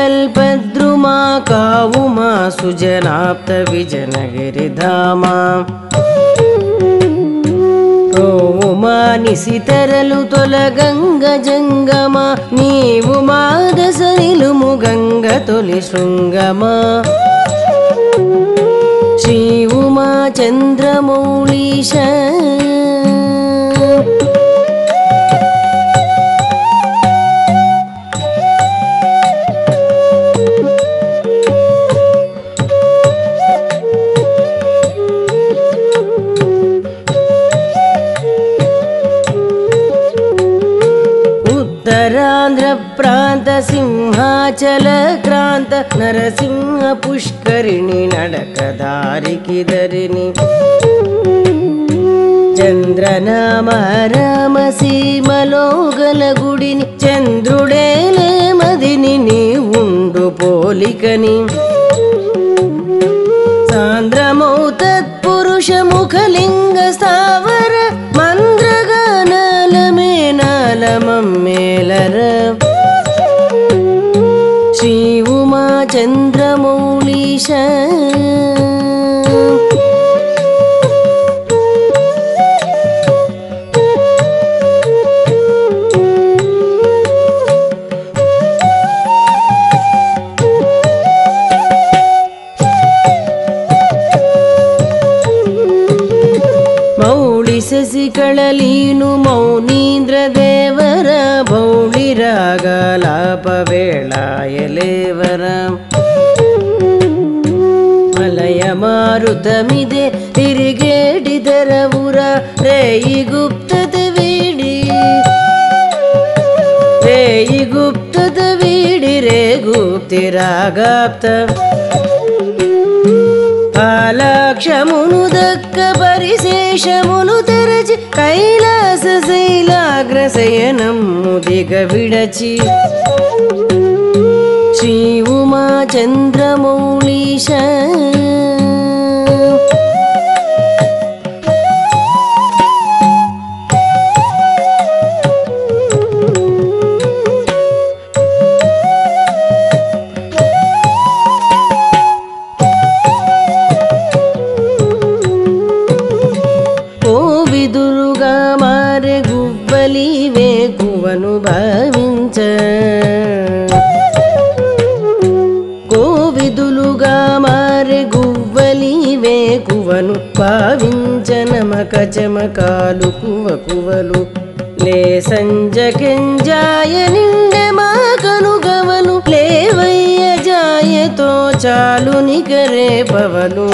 కల్పద్రుమా కావుమా సుజనాప్త విజనగిరిధామా రోవుమా తొల తొలగంగ జంగమా నీవు మా దశ నిలుము గంగ తొలి శృంగమా శ్రీ ఉమా చంద్రమౌళీశ ప్రాంత సింహాచల క్రాంత నరసింహ పుష్కరిణి నడక దారికి దరిని చంద్రనామ రామ సీమలో గల గుడిని చంద్రుడేలే మదిని నీ ఉండు పోలికని. ರಾಗಲಾಪ ವೇಳಾಯಲೇವರ ಮಲಯ ಮಾರುತಮಿದೆ ತಿರುಗೇಡಿದರ ಉರ ರೇಯಿ ಗುಪ್ತದ ವೀಡಿ ರೇಯಿ ಗುಪ್ತದ ವೀಡಿ ರೇ ಗುಪ್ತಿರಾಗಾಪ್ತ పాలాక్షమును దక్క పరిశేషమును తెరచి కైలాస శైలాగ్రశయనము దిగ విడచి శ్రీ ఉమా చంద్రమౌళీశ భావించ కోవిదులుగా మారే గువ్వలివే కువను భావించ నమక చమకాలు కువ కువలు. లే సంజకెంజాయ నిండె మా కనుగవలు లేవయ్య జాయతో చాలు నిగరే పవలు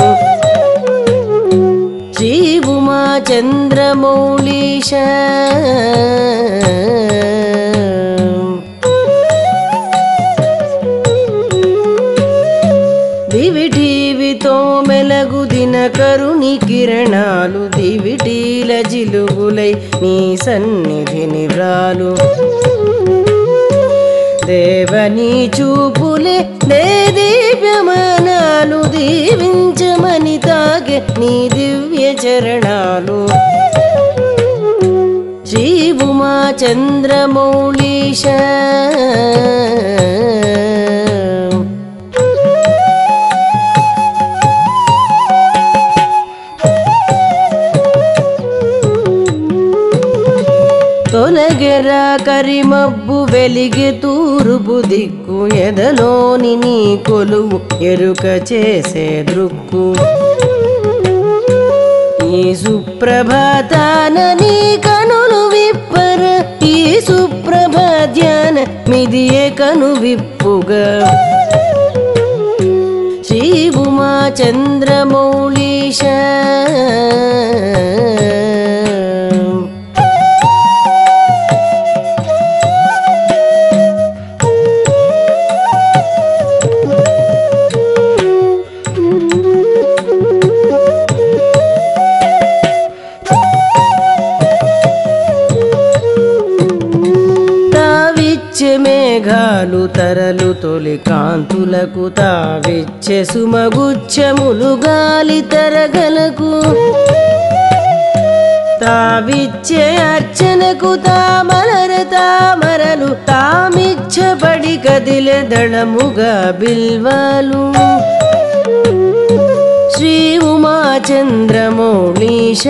శ్రీ ఉమా చంద్రమౌళీశ నీ కిరణాలు దివిటీల జిలుగులై నీ సన్నిధిని వ్రాలు. దేవని చూపులే నే దీప్యమానాలు దీవించమని తాగే నీ దివ్య చరణాలు. శ్రీ ఉమా చంద్రమౌళీశ తొలగెరా కరిమబ్బు వెలిగి తూరుపు దిక్కు ఎదలోని నీ కొలువు ఎరుక చేసే దృక్కు. ఈ సుప్రభాతాన నీ కనులు విప్పర ఈ సుప్రభాధ్యాన మిదియే కను విప్పుగా. శ్రీ ఉమా చంద్రమౌళీశ మేఘాలు తరలు తొలి కాంతులకు తావిచ్చే సుమగుచ్చములు గాలి తరగలకు. తావిచ్చే అర్చనకు తామలర తామరలు తామిచ్చబడి కదిలే దళముగా బిల్వాలు. శ్రీ ఉమాచంద్రమౌళీశ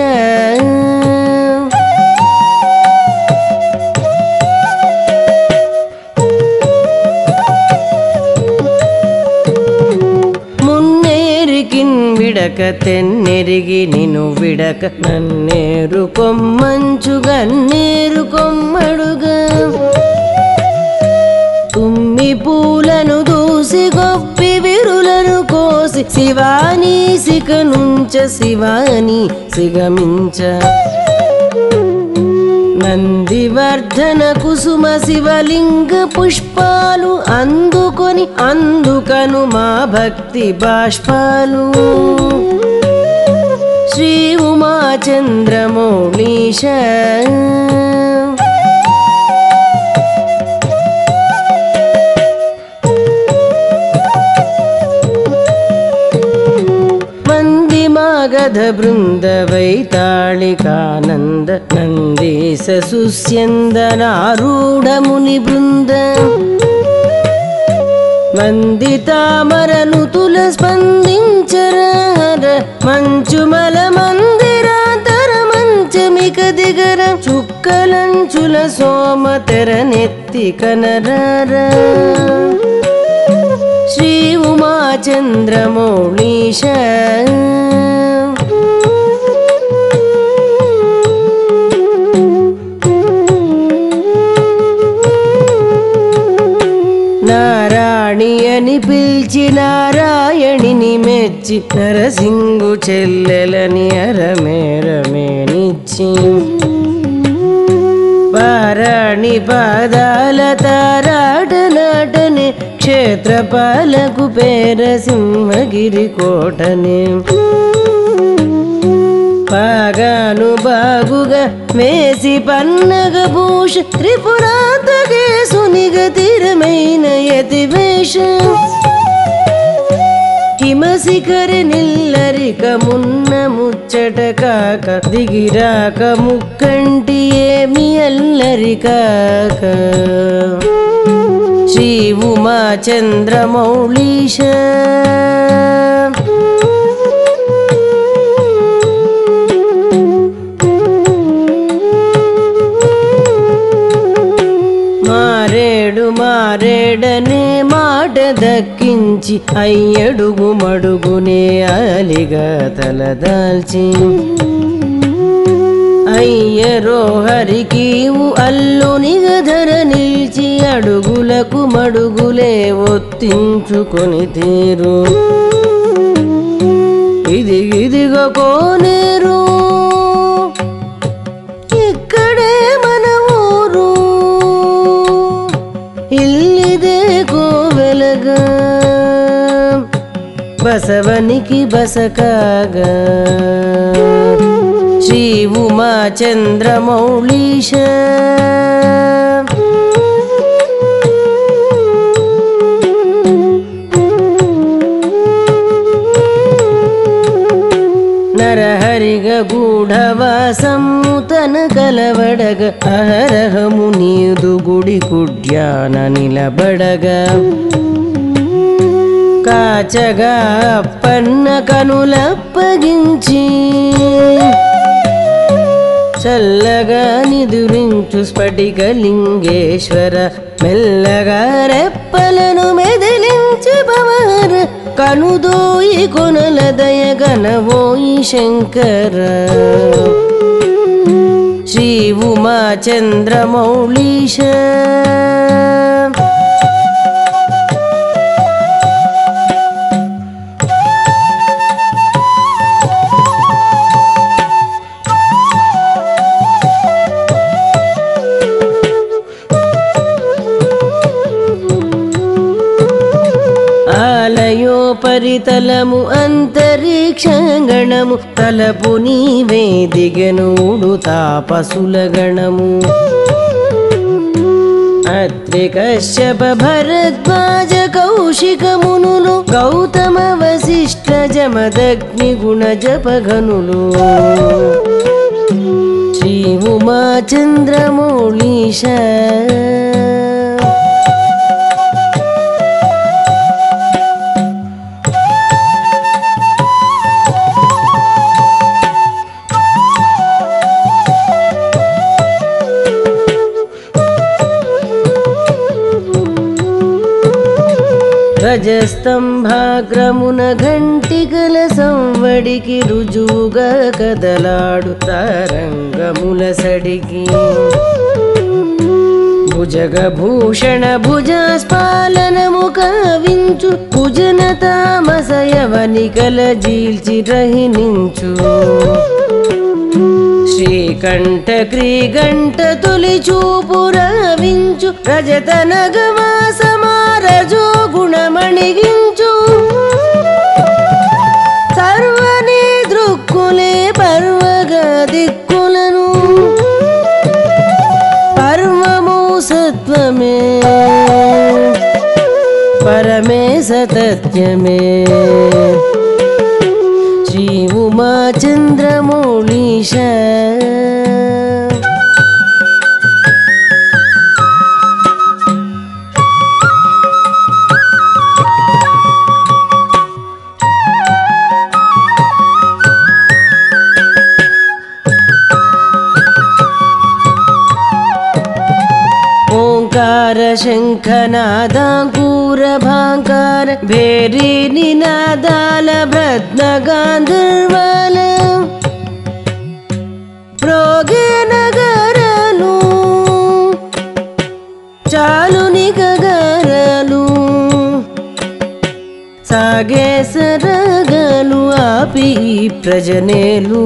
మున్నేరికిన్ తెన్నెరిగి నిను విడక నన్నేరు కొమ్మంచుగా నేరు కొమ్మడుగా. తుమ్మి పూలను దూసి గొప్పి విరులను కోసి శివాని సిక నుంచ శివాని సిగమించ నందివర్ధన కుసుమ శివలింగ పుష్పాలు అందుకొని అందుకను మా భక్తి బాష్పాలు. శ్రీ ఉమాచంద్రమౌళీశ మంది మాగధ బృంద వైతాళికానంద నందీశ సుస్యందనారూఢ ముని బృంద మంది తామరను తుల స్పందించరహర మంచుమల మందిరాతర మంచమిక దిగర చుక్కలంచుల సోమ తెరనెత్తి కనరార శ్రీ ఉమాచంద్రమౌళీశ నారాయణిని మెచ్చి నరసింగు చెల్లెలని అరమేరమేనిచ్చి పారాణి పాదాల తారాట నాటనే క్షేత్రపాలకు పేర సింహగిరి కోటనే. పాగాను బాగుగా మేసి పన్నగ భూష త్రిపురాతకే సునిగ తీరమైన యతి వేష హిమశిఖరి నిల్లరిక మున్న ముచ్చట కాక దిగిరాక ముక్కంటి ఏమి అల్లరి కాక. శ్రీ ఉమా చంద్రమౌళీశ దక్కించి అయ్యడుగు మడుగునే అలిగా తలదాల్చి అయ్యరో హరికీవు అల్లునిగ ధర నిలిచి అడుగులకు మడుగులే ఒత్తించుకొని తీరు. ఇది బసవనికి బసకాగా. శ్రీ ఉమా చంద్రమౌళీశ నరహరిగ గూఢవాసము కలవడగ. అహరహము నీదు గుడి కుడ్యాన నిలబడగ. కాచగా అప్పన్న కనులప్పగించి చల్లగా నిదురించు స్ఫటిక లింగేశ్వర మెల్లగా రెప్పలను మెదిలించి పవర కనుదోయి కొనల దయగనవోయి శంకర. శ్రీ ఉమా చంద్రమౌళీశ తలము అంతరిక్షంగణము తలపు నీవే దిగనూడు తాపసుల గణము అత్రి కశ్యప భరద్వాజ కౌశికమునులు గౌతమ వశిష్ట జమదగ్ని గుణ జపఘనులు. శ్రీ ఉమా చంద్రమౌళీశ రజస్తంభాగ్రమున ఘంటికల సంవడికి రుజువుగా కదలాడు తరంగముల సడికి. భుజగభూషణ భుజాస్పాలనము కవించు భుజన తామసయవనికల జీల్చి రహినించు శ్రీకంఠ క్రీగంట తొలి చూపు రవించు రజత కణిగించు సర్వని దృక్కులే పర్వగా దిక్కులను. పర్వము సత్వమే. పరమే సతత్యమే. శ్రీ ఉమాచంద్రమౌళీశ शङ्खनादाङ्कूरभाङ्कार शङ्खनादूर भरी नागरल चालुनि गरलु सागे सरगलु आपि प्रजनेलु।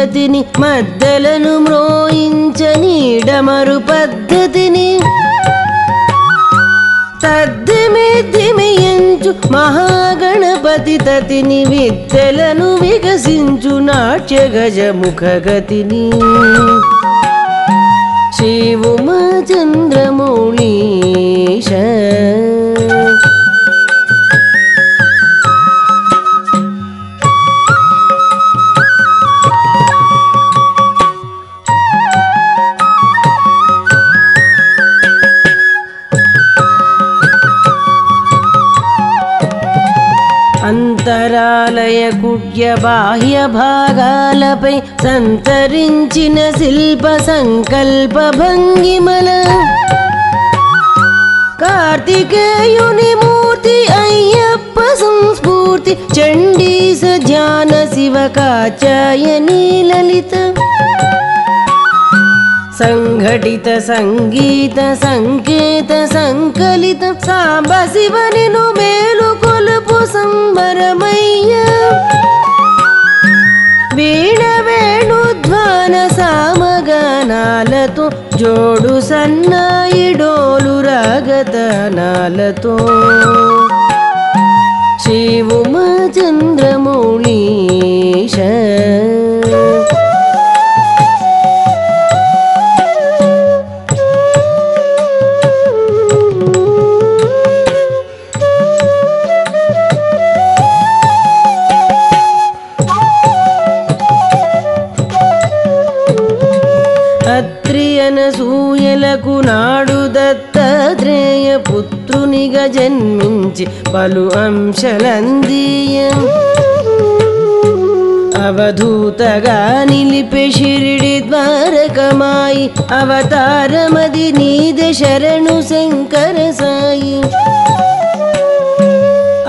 పద్ధతిని మద్దలను మ్రోయించని డమరు పద్ధతిని. తద్దిమిద్దిమియంచు మహాగణపతి తతిని విద్యలను వికసించు నాట్య గజముఖ గతిని. కుడ్య బాహ్య భాగాలపై సంతరించిన శిల్ప సంకల్ప భంగిమల కార్తికేయుని మూర్తి అయ్యప్ప సంస్ఫూర్తి చండీస ధ్యాన శివ కాచాయని లలిత సంఘటిత సంగీత సంకేత సంకలిత సాంబ శివనిను మేలు కొలుపు సంబరమయ్య వీణ వేణుధ్వాన సామగానాలతో జోడు సన్నాయి డోలు రాగతనాలతో. శివుమా చంద్రమౌళీశ అత్రియనసూయలకు నాడు దత్తాత్రేయ పుత్రునిగా జన్మించి పలు అంశలందీయ. అవధూతగా నిలిపే షిరిడి ద్వారకమాయి అవతారమది నీద శరణు శంకర సాయి.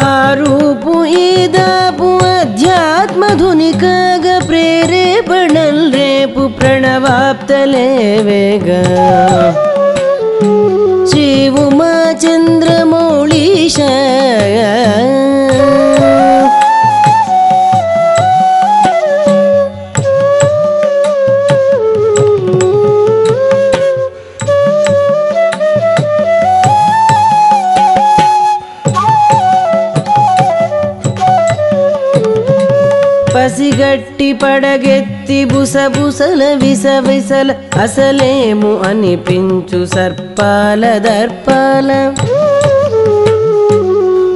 ఆరూపు ఈదాపు అధ్యాత్మధునికాగ ప్రేరేపణల్రే പ്രണവാപ്തലേ വേഗ. ചീവുമാ ചന്ദ്രമോളീശ പടകെ చంద్రమౌళీశ పసిగట్టి పడగెత్తి బుసబుసల విసవిసల అసలేము అనిపించు సర్పాల దర్పాల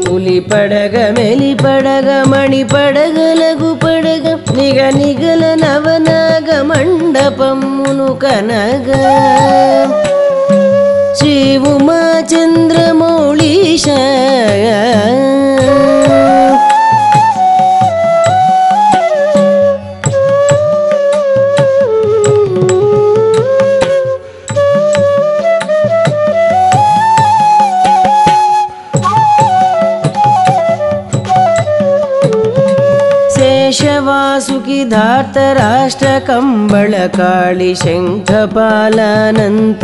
పులి పడగ మెలి పడగ మణి పడగలగు పడగ నిగ నిగల నవనాగ మండపమును కనగా శ్రీ ఉమా చంద్రమౌళీశ वासुकि धातराष्टकम्बकालि शङ्खपालानन्त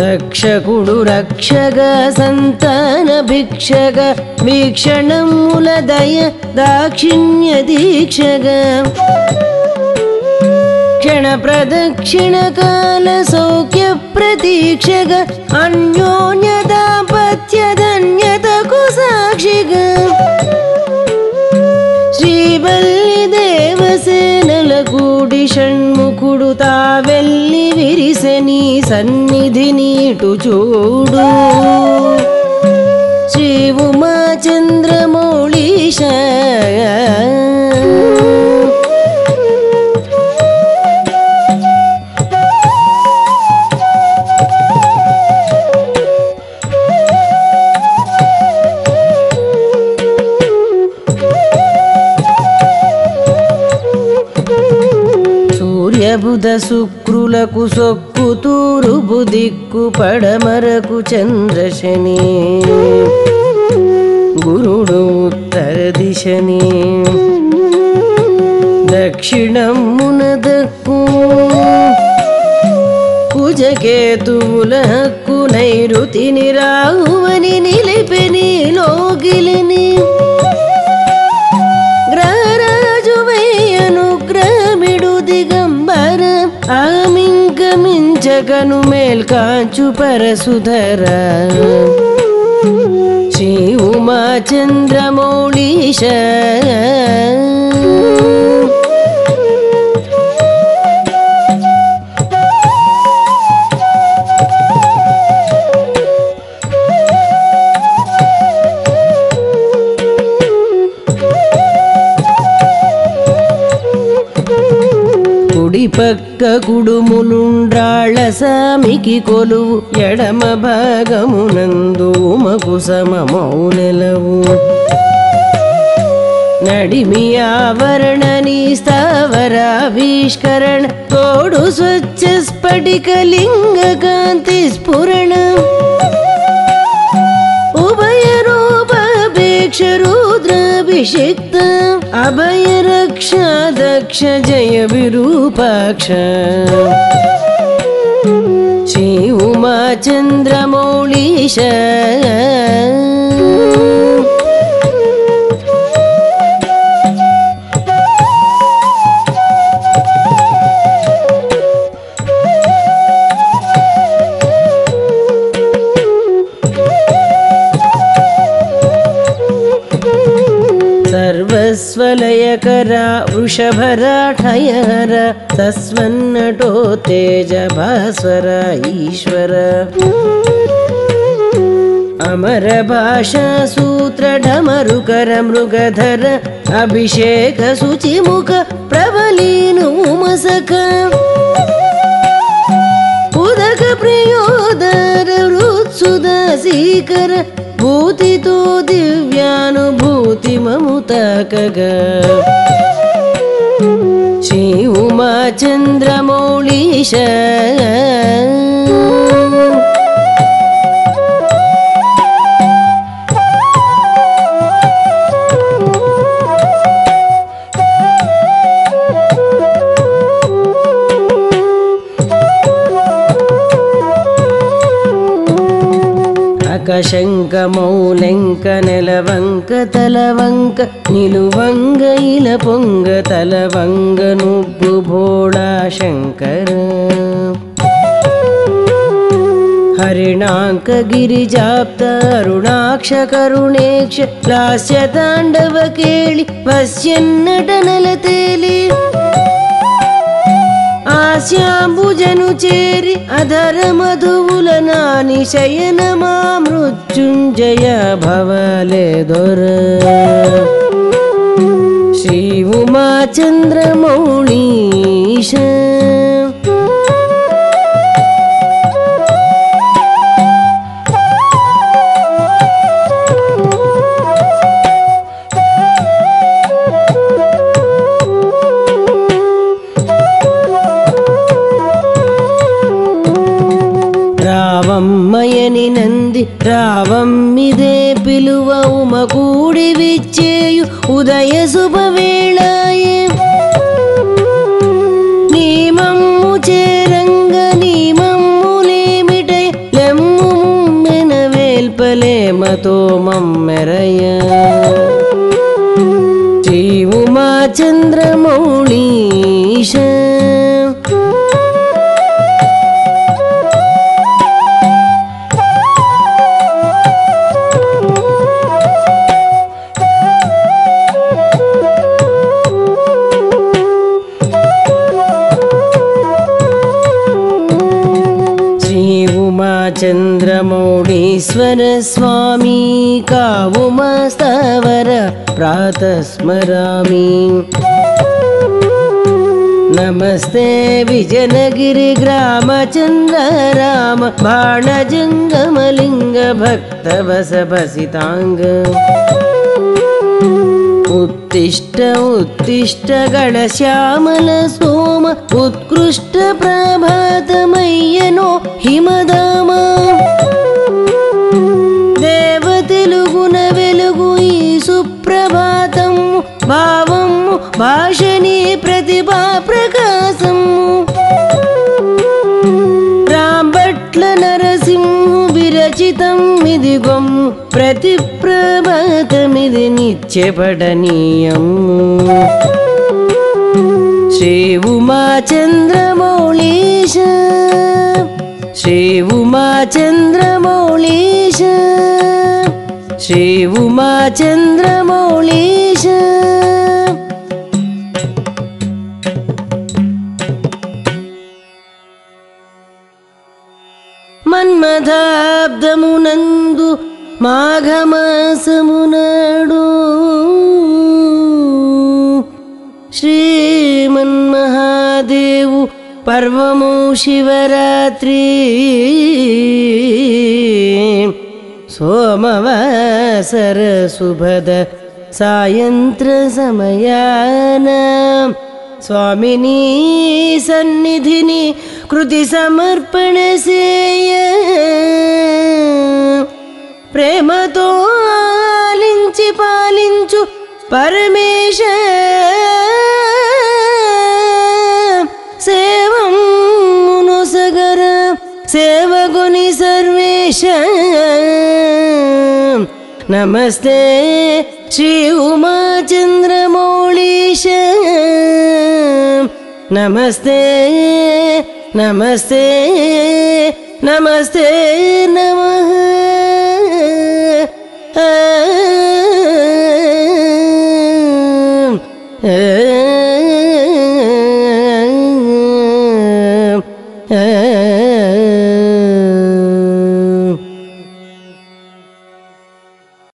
रक्षकुडु रक्षग सन्तान भिक्षग वीक्षणं मुलदय दाक्षिण्य दीक्षग क्षण प्रदक्षिणकालसौख्य సత్యధన్యతకు సాక్షిగా. శ్రీవల్లి దేవసేనల కూడి షణ్ముఖుడు వెళ్ళి విరిసెని సన్నిధి నీటు చూడు. సూర్యబుధ శుక్రులకు సొక్కు తూరుబు దిక్కు పడమరకు చంద్రశని. గురుడు ఉత్తర దిశని. దక్షిణమున దక్కు. కుజకేతువుల హక్కు నైరుతిని రాహువని నిలిపెని లోగిలిని. ఆమింకమించకను మేల్కాంచు పరసుధర శ్రీ ఉమా కుడి పక్క కుడుములుండ్రాళ్ళ సామికి కొలువు. ఎడమ భాగమునందు ఉమకు సమమౌనెలవు. నడిమి ఆవరణ నీ స్థావరావిష్కరణ తోడు స్వచ్ఛ స్ఫటిక లింగ కాంతి స్ఫురణ. ఉభయ రూపేక్ష రుద్రాభిషిక్త अभय अभयरक्ष दक्ष जय विरूपाक्ष। श्री उमाचन्द्रमौळीश वृषभराज अमर तेजभास्वर ईश्वर। अमरभाषासूत्रढमरुकर मृगधर अभिषेक शुचिमुख प्रबली नु मख उदक भूतितो दिव्यानुभूतिममुतकग। श्री उमाचन्द्रमौळीश తలవంక నిలువంగ ఇల పొంగ తలవంగ నువ్వు భోళా శంకర हरिणाङ्क गिरिजाप्त अरुणाक्ष करुणेक्ष लास्य ताण्डव केळि पश्यन्नटनलतेलि श्याम्बुजनुचेरि अधरमधुवुलनानिशयन मामृत्युञ्जय भवले दुर्। రావమ్మిదే పిలువ ఉమ కూడి విచ్చేయు ఉదయ శుభవేళాయే. నీమమ్ము చేరంగ నీమమ్ములేమిటై లెమ్ము మెన వేల్పలేమతో మమ్మెరయ్యా. प्रातः स्मरामि नमस्ते विजनगिरिग्रामचन्द्र राम बाणजङ्गमलिङ्ग भक्त उत्तिष्ठ गणश्यामल सोम उत्कृष्ट प्रभातमय्यनो नो हिमदालुगुण సుప్రభాతము భావము భాషని ప్రతిభా ప్రకాశము రాంభట్ల నరసింహు విరచితం ఇది గొమ్ము ప్రతి ప్రభాతమిది నిత్యపడనీయం శ్రీ ఉమా చంద్రమౌళీశ శ్రీ ఉమా చంద్రమౌళీశ శ్రీ ఉమా చంద్రమౌళీశ మన్మథాబ్దమునందు మాఘమాసమునాడు శ్రీమన్మహాదేవు పర్వము శివరాత్రి सोमवासरसुभद सरसुभद स्वामिनी सन्निधिनि कृतिसमर्पणशेय प्रेमतो आलिञ्चि पालिञ्चु परमेश। नमस्ते श्री उमाचन्द्रमौळीश। नमस्ते नमस्ते नमस्ते नमः।